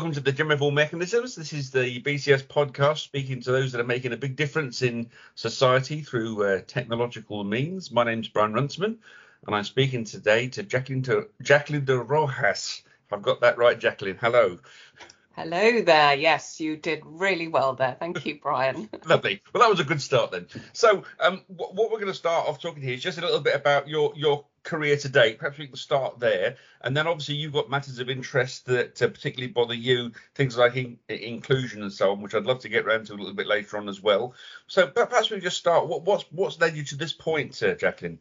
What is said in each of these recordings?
welcome to the Gem of All Mechanisms. This is the BCS podcast speaking to those that are making a big difference in society through uh, technological means. My name's Brian Runciman, and I'm speaking today to Jacqueline, to Jacqueline de Rojas. I've got that right, Jacqueline. Hello. Hello there. Yes, you did really well there. Thank you, Brian. Lovely. Well, that was a good start then. So, um, what, what we're going to start off talking to here is just a little bit about your your career to date. Perhaps we can start there, and then obviously you've got matters of interest that uh, particularly bother you, things like in, inclusion and so on, which I'd love to get around to a little bit later on as well. So, perhaps we just start. What, what's what's led you to this point, uh, Jacqueline?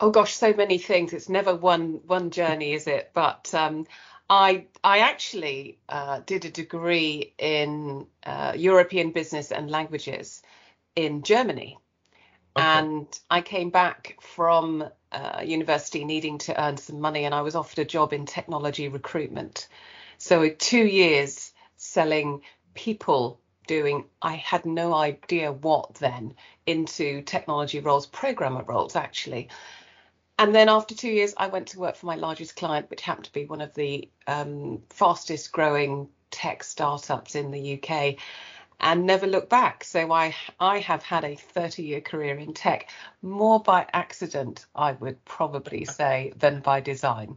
Oh gosh, so many things. It's never one one journey, is it? But um, I I actually uh, did a degree in uh, European business and languages in Germany, okay. and I came back from uh, university needing to earn some money, and I was offered a job in technology recruitment. So two years selling people doing I had no idea what then into technology roles, programmer roles actually and then after two years, I went to work for my largest client, which happened to be one of the um, fastest growing tech startups in the UK, and never look back. So I I have had a 30 year career in tech, more by accident, I would probably say, than by design.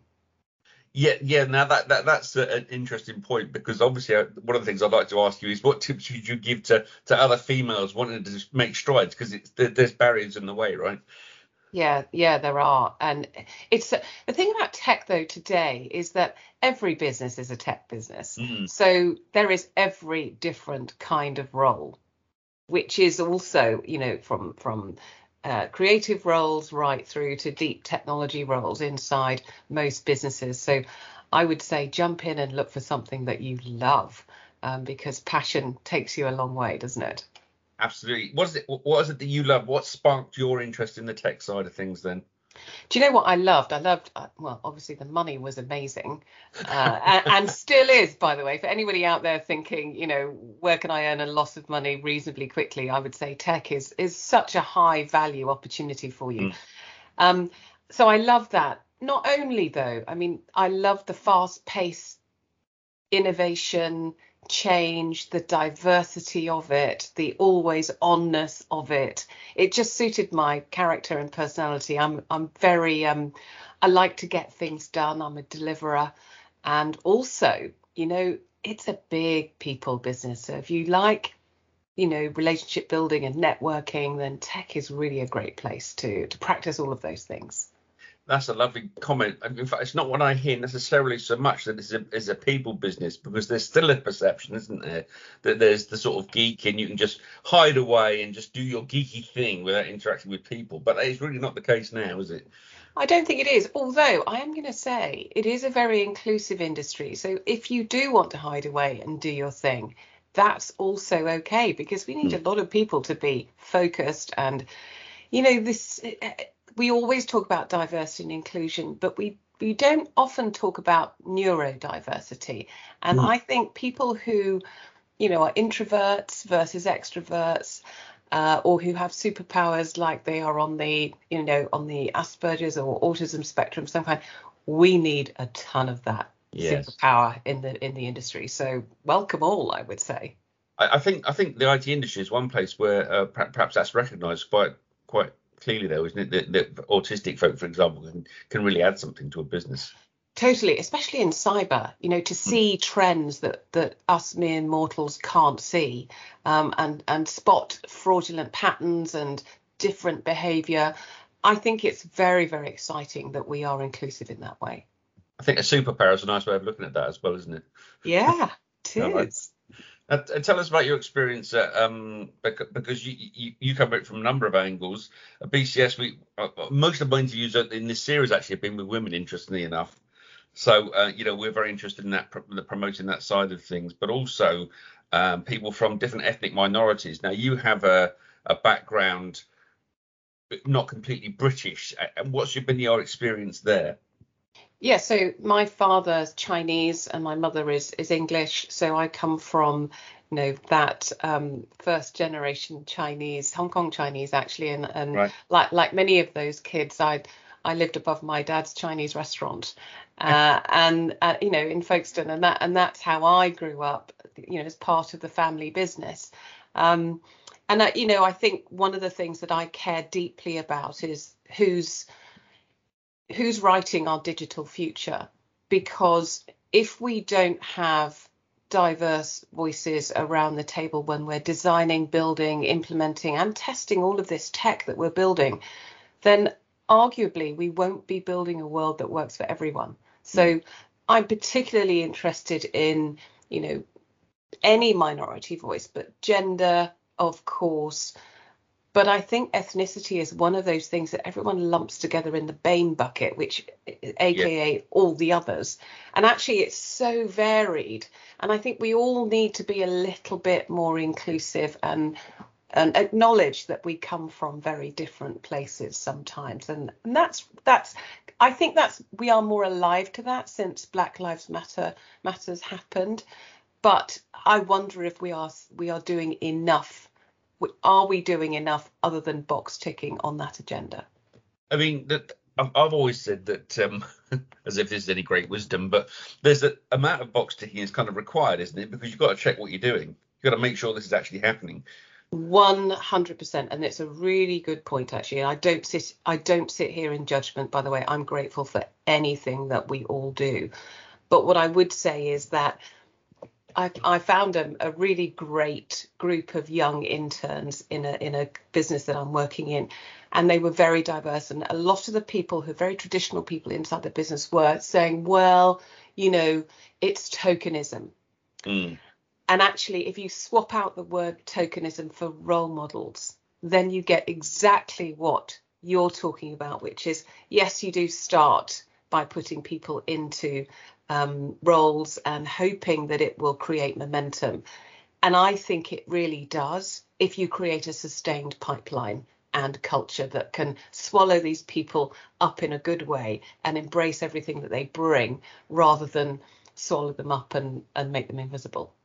Yeah, yeah. Now that, that that's an interesting point because obviously uh, one of the things I'd like to ask you is what tips would you give to to other females wanting to make strides because there's barriers in the way, right? Yeah, yeah, there are, and it's the thing about tech though today is that every business is a tech business. Mm. So there is every different kind of role, which is also, you know, from from uh, creative roles right through to deep technology roles inside most businesses. So I would say jump in and look for something that you love, um, because passion takes you a long way, doesn't it? Absolutely. What is it? What is it that you love? What sparked your interest in the tech side of things then? Do you know what I loved? I loved, uh, well, obviously the money was amazing, uh, and, and, still is, by the way. For anybody out there thinking, you know, where can I earn a lot of money reasonably quickly? I would say tech is is such a high value opportunity for you. Mm. Um, so I love that. Not only though, I mean, I love the fast pace innovation, change, the diversity of it, the always onness of it. It just suited my character and personality. I'm I'm very um I like to get things done. I'm a deliverer. And also, you know, it's a big people business. So if you like, you know, relationship building and networking, then tech is really a great place to to practice all of those things that's a lovely comment. In fact, it's not what I hear necessarily so much that it's a, it's a people business because there's still a perception, isn't there, that there's the sort of geek and you can just hide away and just do your geeky thing without interacting with people. But it's really not the case now, is it? I don't think it is. Although I am going to say it is a very inclusive industry. So if you do want to hide away and do your thing, that's also okay because we need mm. a lot of people to be focused and you know this we always talk about diversity and inclusion, but we we don't often talk about neurodiversity. And mm. I think people who, you know, are introverts versus extroverts, uh, or who have superpowers like they are on the, you know, on the Asperger's or autism spectrum, some kind, we need a ton of that yes. superpower in the in the industry. So welcome all, I would say. I, I think I think the IT industry is one place where uh, perhaps that's recognised quite quite clearly though, isn't it? That, that autistic folk, for example, can, can really add something to a business. Totally, especially in cyber, you know, to hmm. see trends that that us mere mortals can't see, um, and and spot fraudulent patterns and different behaviour. I think it's very very exciting that we are inclusive in that way. I think a superpower is a nice way of looking at that as well, isn't it? Yeah, it is. Uh, tell us about your experience, uh, um, because you, you, you cover it from a number of angles. At BCS, we uh, most of my interviews in this series actually have been with women, interestingly enough. So uh, you know we're very interested in that promoting that side of things, but also um, people from different ethnic minorities. Now you have a, a background not completely British, and what's been your experience there? Yeah, so my father's Chinese and my mother is is English. So I come from, you know, that um, first generation Chinese, Hong Kong Chinese actually, and and right. like like many of those kids, I I lived above my dad's Chinese restaurant, uh, and uh, you know in Folkestone, and that and that's how I grew up. You know, as part of the family business. Um, and I, you know, I think one of the things that I care deeply about is who's who's writing our digital future, because if we don't have diverse voices around the table when we're designing, building, implementing, and testing all of this tech that we're building, then arguably we won't be building a world that works for everyone. So hmm. I'm particularly interested in, you know, any minority voice, but gender, of course, but I think ethnicity is one of those things that everyone lumps together in the BAME bucket, which, aka yeah. all the others. And actually, it's so varied. And I think we all need to be a little bit more inclusive and and acknowledge that we come from very different places sometimes. And, and that's that's I think that's we are more alive to that since Black Lives Matter matters happened. But I wonder if we are we are doing enough are we doing enough other than box ticking on that agenda? I mean, that I've always said that, um, as if there's any great wisdom, but there's an amount of box ticking is kind of required, isn't it? Because you've got to check what you're doing. You've got to make sure this is actually happening. 100% and it's a really good point actually i don't sit i don't sit here in judgment by the way i'm grateful for anything that we all do but what i would say is that I, I found a, a, really great group of young interns in a in a business that I'm working in, and they were very diverse. And a lot of the people who are very traditional people inside the business were saying, "Well, you know, it's tokenism." Mm. And actually, if you swap out the word tokenism for role models, then you get exactly what you're talking about, which is yes, you do start by putting people into um, roles and hoping that it will create momentum. And I think it really does if you create a sustained pipeline and culture that can swallow these people up in a good way and embrace everything that they bring rather than swallow them up and, and make them invisible.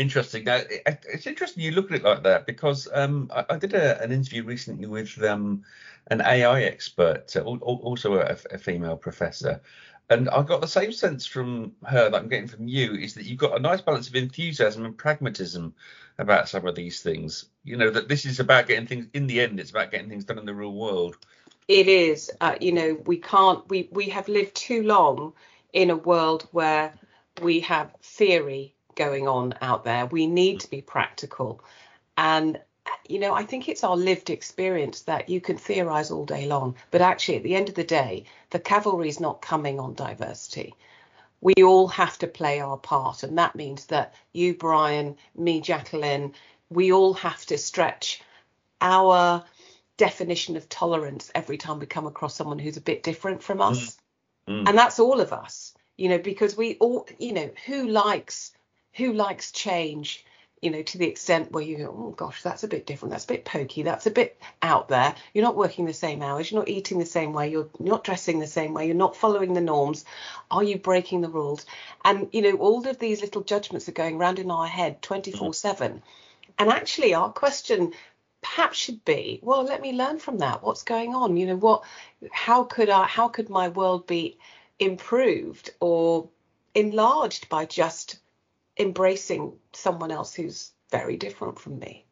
Interesting. Now, it's interesting you look at it like that because um, I, I, did a, an interview recently with um, an AI expert, uh, also a, a, female professor, and I got the same sense from her that I'm getting from you is that you've got a nice balance of enthusiasm and pragmatism about some of these things. You know that this is about getting things in the end. It's about getting things done in the real world. It is. Uh, you know, we can't. We we have lived too long in a world where we have theory going on out there. We need to be practical, and you know, I think it's our lived experience that you can theorize all day long, but actually, at the end of the day, the cavalry is not coming on diversity. We all have to play our part, and that means that you, Brian, me, Jacqueline, we all have to stretch our definition of tolerance every time we come across someone who's a bit different from us. Mm. Mm. And that's all of us, you know, because we all, you know, who likes who likes change? you know, to the extent where you go, oh gosh, that's a bit different, that's a bit pokey, that's a bit out there. You're not working the same hours, you're not eating the same way, you're not dressing the same way, you're not following the norms. Are you breaking the rules? And you know, all of these little judgments are going around in our head mm-hmm. 24/7. And actually, our question perhaps should be, well, let me learn from that. What's going on? You know, what? How could I? How could my world be improved or enlarged by just embracing someone else who's very different from me.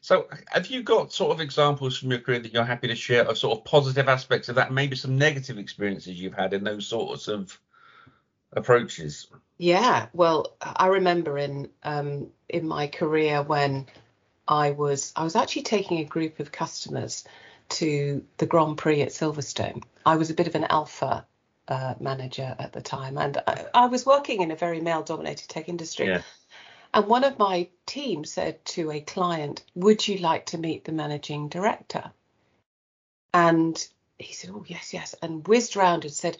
So, have you got sort of examples from your career that you're happy to share of sort of positive aspects of that, maybe some negative experiences you've had in those sorts of approaches? Yeah, well, I remember in um, in my career when I was I was actually taking a group of customers to the Grand Prix at Silverstone. I was a bit of an alpha uh, manager at the time, and I, I, was working in a very male-dominated tech industry. Yeah. And one of my team said to a client, "Would you like to meet the managing director?" And he said, "Oh yes, yes," and whizzed round and said,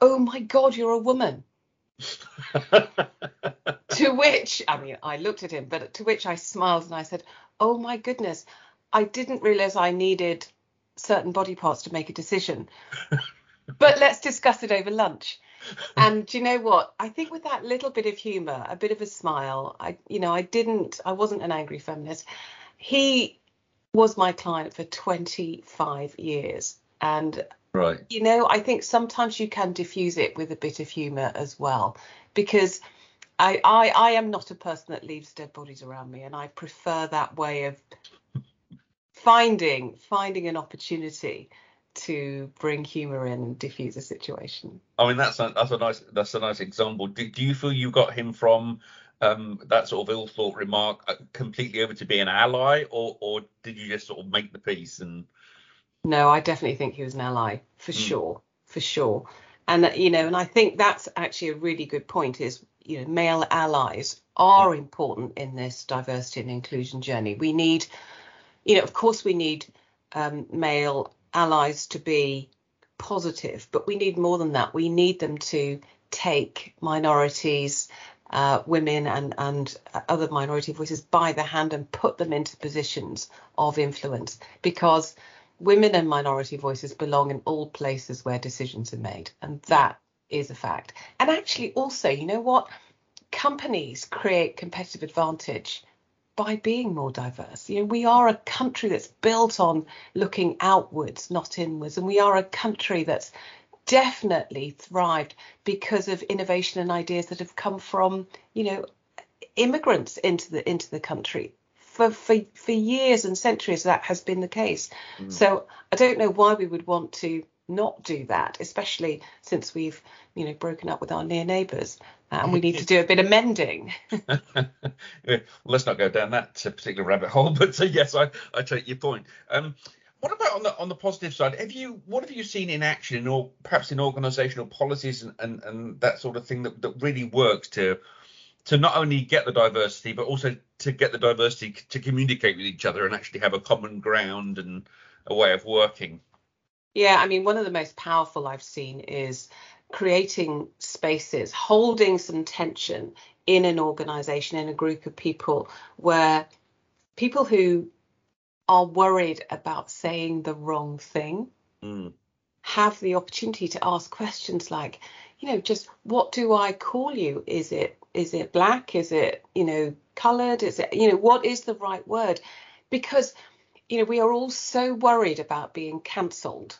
"Oh my God, you're a woman." to which, I mean, I looked at him, but to which I smiled and I said, "Oh my goodness, I didn't realize I needed certain body parts to make a decision." But let's discuss it over lunch. And do you know what? I think with that little bit of humor, a bit of a smile, I, you know, I didn't, I wasn't an angry feminist. He was my client for 25 years. And Right. You know, I think sometimes you can diffuse it with a bit of humour as well, because I, I I am not a person that leaves dead bodies around me, and I prefer that way of finding finding an opportunity to bring humour in and diffuse a situation. I mean, that's a, that's a nice that's a nice example. Do, do you feel you got him from um, that sort of ill thought remark uh, completely over to be an ally, or or did you just sort of make the peace and? No, I definitely think he was an ally for mm. sure, for sure. And you know, and I think that's actually a really good point. Is you know, male allies are mm. important in this diversity and inclusion journey. We need, you know, of course, we need um, male allies to be positive, but we need more than that. We need them to take minorities, uh, women, and, and other minority voices by the hand and put them into positions of influence because women and minority voices belong in all places where decisions are made. And that is a fact. And actually, also, you know what? Companies create competitive advantage by being more diverse. You know, we are a country that's built on looking outwards, not inwards, and we are a country that's definitely thrived because of innovation and ideas that have come from, you know, immigrants into the into the country. For, for for years and centuries that has been the case. Mm. So I don't know why we would want to not do that, especially since we've, you know, broken up with our near neighbours and we need to do a bit of mending. let's not go down that particular rabbit hole, but uh, yes, I, I take your point. Um, what about on the on the positive side? Have you what have you seen in action, or perhaps in organisational policies and, and, and that sort of thing that, that really works to to not only get the diversity, but also to get the diversity to communicate with each other and actually have a common ground and a way of working? Yeah, I mean, one of the most powerful I've seen is creating spaces, holding some tension in an organization, in a group of people, where people who are worried about saying the wrong thing mm. have the opportunity to ask questions like, you know, just what do I call you? Is it is it black? Is it, you know, colored? Is it, you know, what is the right word? Because you know, we are all so worried about being cancelled.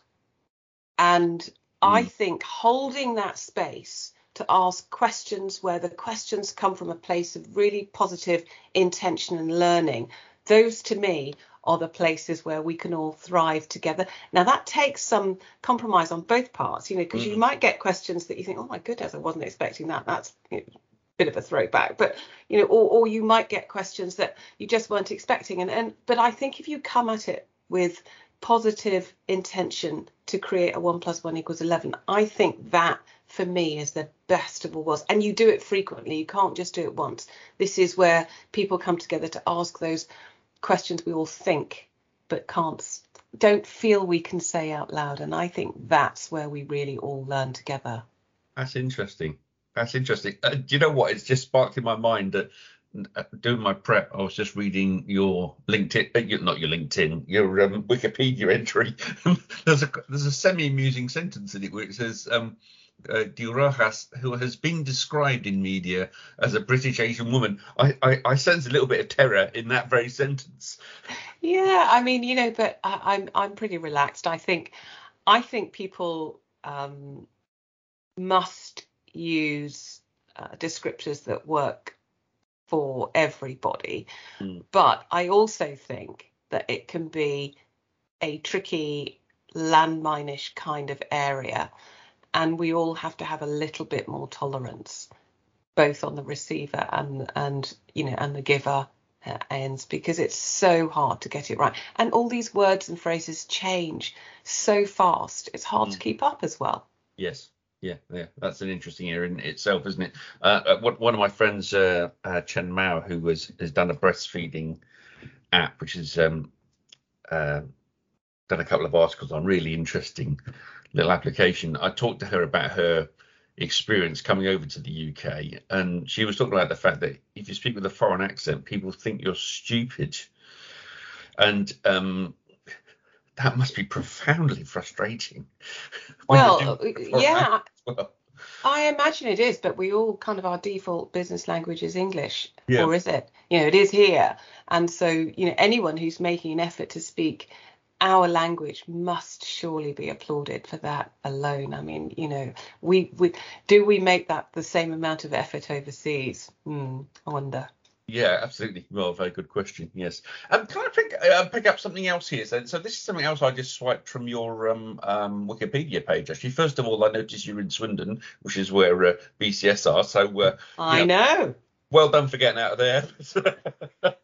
And. I think holding that space to ask questions where the questions come from a place of really positive intention and learning, those to me are the places where we can all thrive together. Now that takes some compromise on both parts, you know, because mm. you might get questions that you think, oh my goodness, I wasn't expecting that. That's you know, bit of a throwback but you know or, or you might get questions that you just weren't expecting and, and but i think if you come at it with positive intention to create a one plus one equals 11 i think that for me is the best of all worlds. And you do it frequently. You can't just do it once. This is where people come together to ask those questions we all think but can't don't feel we can say out loud. And i think that's where we really all learn together. That's interesting. That's interesting. Uh, do you know what? It's just sparked in my mind that doing my prep, I was just reading your LinkedIn, uh, not your LinkedIn, your um, Wikipedia entry. there's a there's a semi-amusing sentence in it where it says, um, uh, who has been described in media as a British Asian woman. I, I, I sense a little bit of terror in that very sentence. Yeah, I mean, you know, but I, I'm I'm pretty relaxed. I think I think people um, must use uh, descriptors that work for everybody. Mm. But I also think that it can be a tricky landminish kind of area. And we all have to have a little bit more tolerance, both on the receiver and and you know and the giver uh, ends, because it's so hard to get it right. And all these words and phrases change so fast; it's hard mm. to keep up as well. Yes, yeah, yeah, that's an interesting area in itself, isn't it? Uh, uh one of my friends, uh, uh, Chen Mao, who was has done a breastfeeding app, which has um, uh, done a couple of articles on really interesting little application. I talked to her about her experience coming over to the UK, and she was talking about the fact that if you speak with a foreign accent, people think you're stupid, and um, that must be profoundly frustrating. Well, yeah. Well. I imagine it is, but we all kind of our default business language is English, yeah. or is it? You know, it is here, and so you know anyone who's making an effort to speak our language must surely be applauded for that alone. I mean, you know, we, we do we make that the same amount of effort overseas? Hmm, I wonder. Yeah, absolutely. Well, very good question. Yes. Um, can I pick uh, pick up something else here? So, so this is something else I just swiped from your um, um, Wikipedia page. Actually, first of all, I noticed you're in Swindon, which is where uh, BCS are. So uh, I know, know. Well done for getting out of there.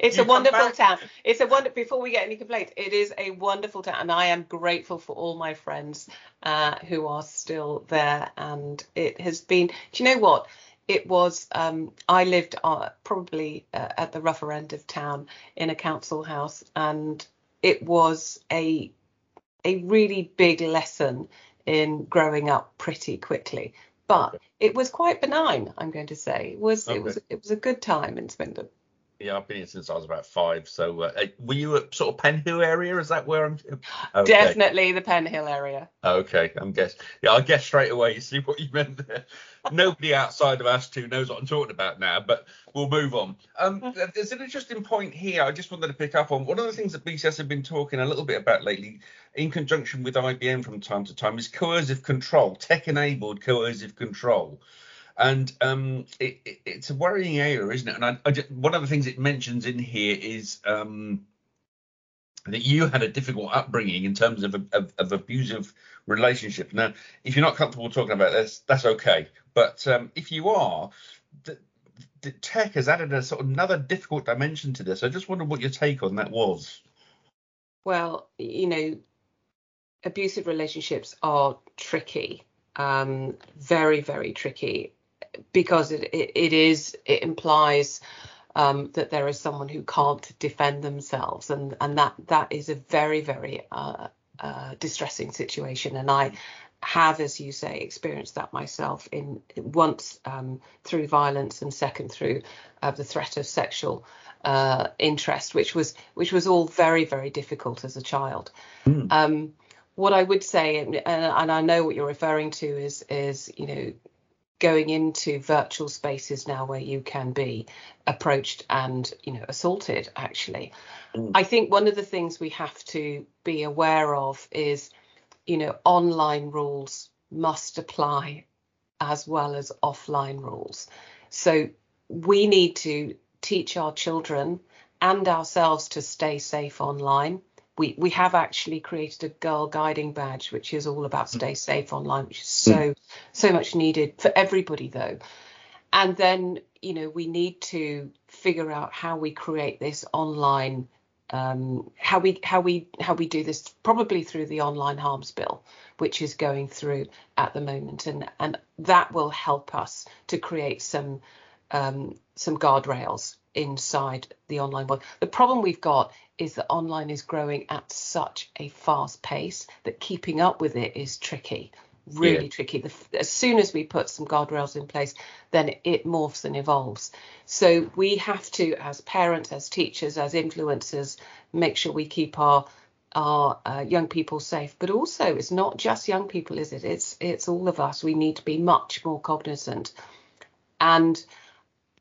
it's you a wonderful town. It's a wonder. Before we get any complaints, it is a wonderful town, and I am grateful for all my friends uh, who are still there. And it has been. Do you know what? It was um, I lived uh, probably uh, at the rougher end of town in a council house, and it was a a really big lesson in growing up pretty quickly. But okay. it was quite benign, I'm going to say. It was okay. it was it was a good time in Swindon. Yeah, I've been here since I was about five. So, uh, were you at sort of Penhill area? Is that where I'm? Okay. Definitely the Penhill area. Okay, I'm guess. Yeah, I guess straight away. You see what you meant there. Nobody outside of us two knows what I'm talking about now, but we'll move on. Um, mm. there's an interesting point here. I just wanted to pick up on one of the things that BCS have been talking a little bit about lately, in conjunction with IBM from time to time, is coercive control, tech-enabled coercive control and um, it, it, it's a worrying area, isn't it? And I, I just, one of the things it mentions in here is um, that you had a difficult upbringing in terms of, of, of abusive relationships. Now, if you're not comfortable talking about this, that's okay. But um, if you are, the, the tech has added a sort of another difficult dimension to this. I just wondered what your take on that was. Well, you know, abusive relationships are tricky, um, very, very tricky because it, it, it is it implies um, that there is someone who can't defend themselves, and and that that is a very very uh, uh, distressing situation. And I have, as you say, experienced that myself in once um, through violence, and second through uh, the threat of sexual uh, interest, which was which was all very very difficult as a child. Mm. Um, what I would say, and, and I know what you're referring to, is is you know going into virtual spaces now where you can be approached and you know assaulted actually. Mm. i think one of the things we have to be aware of is you know online rules must apply as well as offline rules. So we need to teach our children and ourselves to stay safe online we we have actually created a girl guiding badge which is all about stay safe online which is so mm. so much needed for everybody though. And then you know we need to figure out how we create this online um, how we how we how we do this probably through the online harms bill which is going through at the moment. And and that will help us to create some um, some guardrails inside the online world. The problem we've got is that online is growing at such a fast pace that keeping up with it is tricky, really yeah. tricky. The, as soon as we put some guardrails in place, then it morphs and evolves. So we have to, as parents, as teachers, as influencers, make sure we keep our our uh, young people safe. But also, it's not just young people, is it? It's it's all of us. We need to be much more cognizant and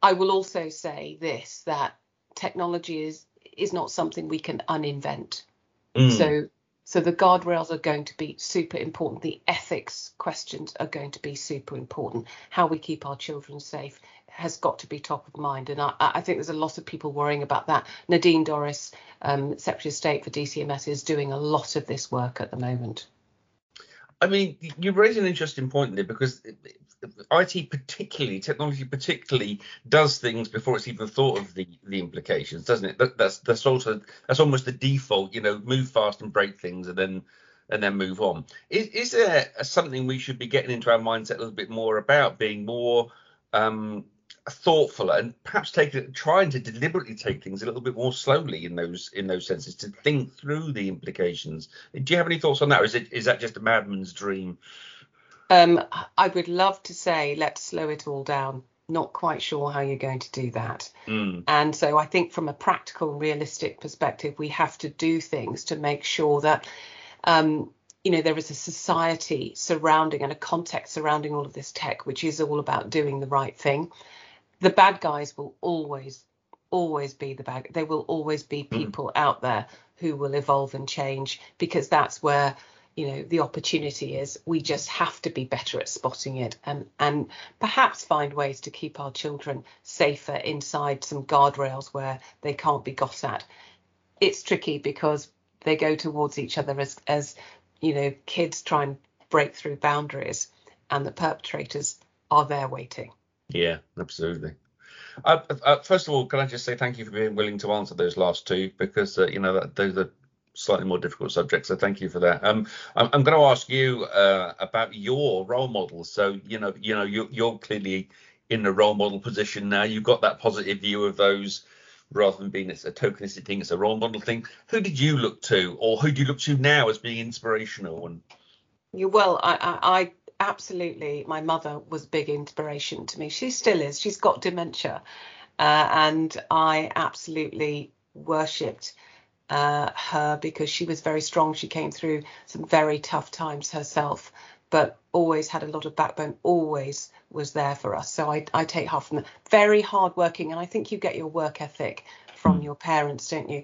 I will also say this that technology is is not something we can uninvent. Mm. So so the guardrails are going to be super important. The ethics questions are going to be super important. How we keep our children safe has got to be top of mind. And I, I think there's a lot of people worrying about that. Nadine Dorries, um, Secretary of State for DCMS, is doing a lot of this work at the moment. I mean, you raise an interesting point there because IT particularly, technology particularly, does things before it's even thought of the the implications, doesn't it? That, that's that's also that's almost the default. You know, move fast and break things, and then and then move on. Is is there something we should be getting into our mindset a little bit more about being more um, thoughtful and perhaps taking trying to deliberately take things a little bit more slowly in those in those senses to think through the implications. Do you have any thoughts on that, or is it is that just a madman's dream? Um, I would love to say let's slow it all down. Not quite sure how you're going to do that. Mm. And so I think from a practical, realistic perspective, we have to do things to make sure that um, you know there is a society surrounding and a context surrounding all of this tech which is all about doing the right thing the bad guys will always always be the bag. There will always be mm. people mm. out there who will evolve and change because that's where you know the opportunity is we just have to be better at spotting it and and perhaps find ways to keep our children safer inside some guardrails where they can't be got at it's tricky because they go towards each other as as you know kids try and break through boundaries and the perpetrators are there waiting yeah absolutely uh, uh, first of all, can I just say thank you for being willing to answer those last two because uh, you know that, those are slightly more difficult subjects. So thank you for that. Um, I'm, I'm going to ask you uh, about your role models. So you know, you know, you, you're clearly in the role model position now. You've got that positive view of those rather than being it's a tokenistic thing, it's a role model thing. Who did you look to, or who do you look to now as being inspirational? And well, I, I, I absolutely, my mother was big inspiration to me. She still is. She's got dementia, uh, and I absolutely worshipped uh, her because she was very strong. She came through some very tough times herself, but always had a lot of backbone. Always was there for us. So I, I take half from that. Very hardworking, and I think you get your work ethic from your parents, don't you?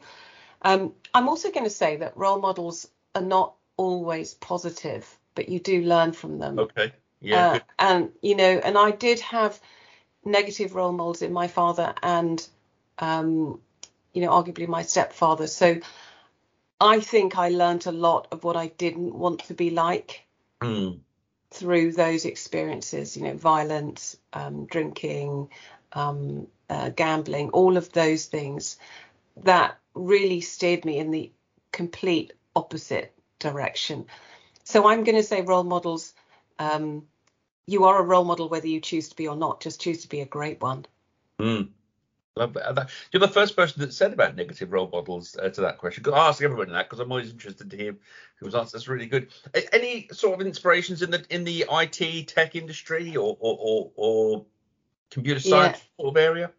Um, I'm also going to say that role models are not always positive, but you do learn from them. Okay. Yeah. Uh, and you know, and I did have negative role models in my father and um, you know, arguably my stepfather. So I think I learned a lot of what I didn't want to be like mm. through those experiences, you know, violence, um, drinking, um, uh, gambling, all of those things that really steered me in the complete opposite direction. So I'm going to say role models. Um, you are a role model whether you choose to be or not. Just choose to be a great one. Mm. You're the first person that said about negative role models uh, to that question. I ask everyone that because I'm always interested to hear who's answered. That's really good. Any sort of inspirations in the in the IT tech industry or or or, or computer science yeah, sort of area?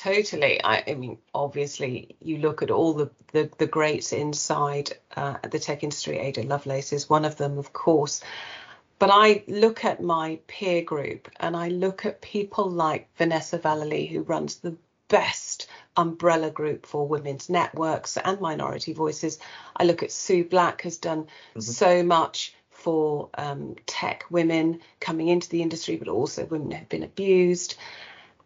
Totally. I, I, mean, obviously, you look at all the the, the greats inside uh, the tech industry. Ada Lovelace is one of them, of course. But I look at my peer group and I look at people like Vanessa Vallely, who runs the best umbrella group for women's networks and minority voices. I look at Sue Black has done mm-hmm. so much for um, tech women coming into the industry, but also women who've been abused.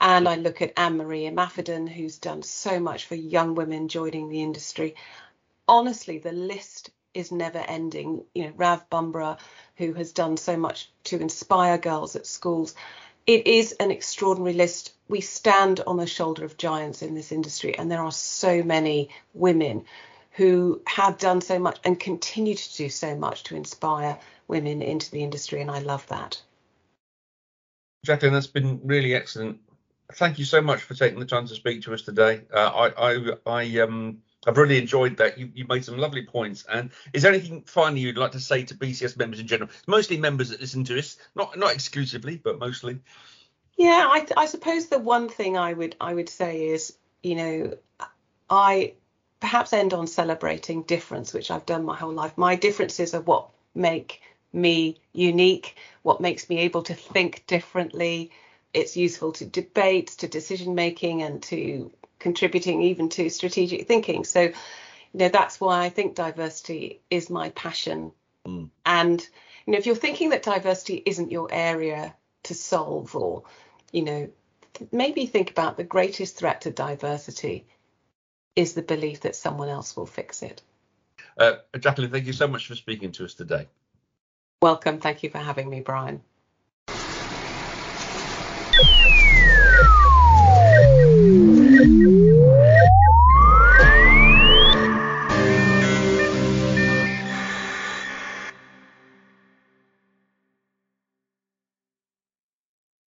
And I look at Anne Marie Imafidon, who's done so much for young women joining the industry. Honestly, the list is never ending. You know, Rav Bumbra, who has done so much to inspire girls at schools it is an extraordinary list. We stand on the shoulder of giants in this industry, and there are so many women who have done so much and continue to do so much to inspire women into the industry, and I love that. Jacqueline, that's been really excellent. Thank you so much for taking the time to speak to us today. Uh, I, I, I um, I've really enjoyed that. You, you made some lovely points. And is there anything finally you'd like to say to BCS members in general? Mostly members that listen to us, not not exclusively, but mostly. Yeah, I, I suppose the one thing I would I would say is, you know, I perhaps end on celebrating difference, which I've done my whole life. My differences are what make me unique, what makes me able to think differently. It's useful to debates, to decision making, and to contributing even to strategic thinking. So, you know, that's why I think diversity is my passion. Mm. And, you know, if you're thinking that diversity isn't your area to solve or, you know, maybe think about the greatest threat to diversity is the belief that someone else will fix it. Uh, Jacqueline, thank you so much for speaking to us today. Welcome. Thank you for having me, Brian.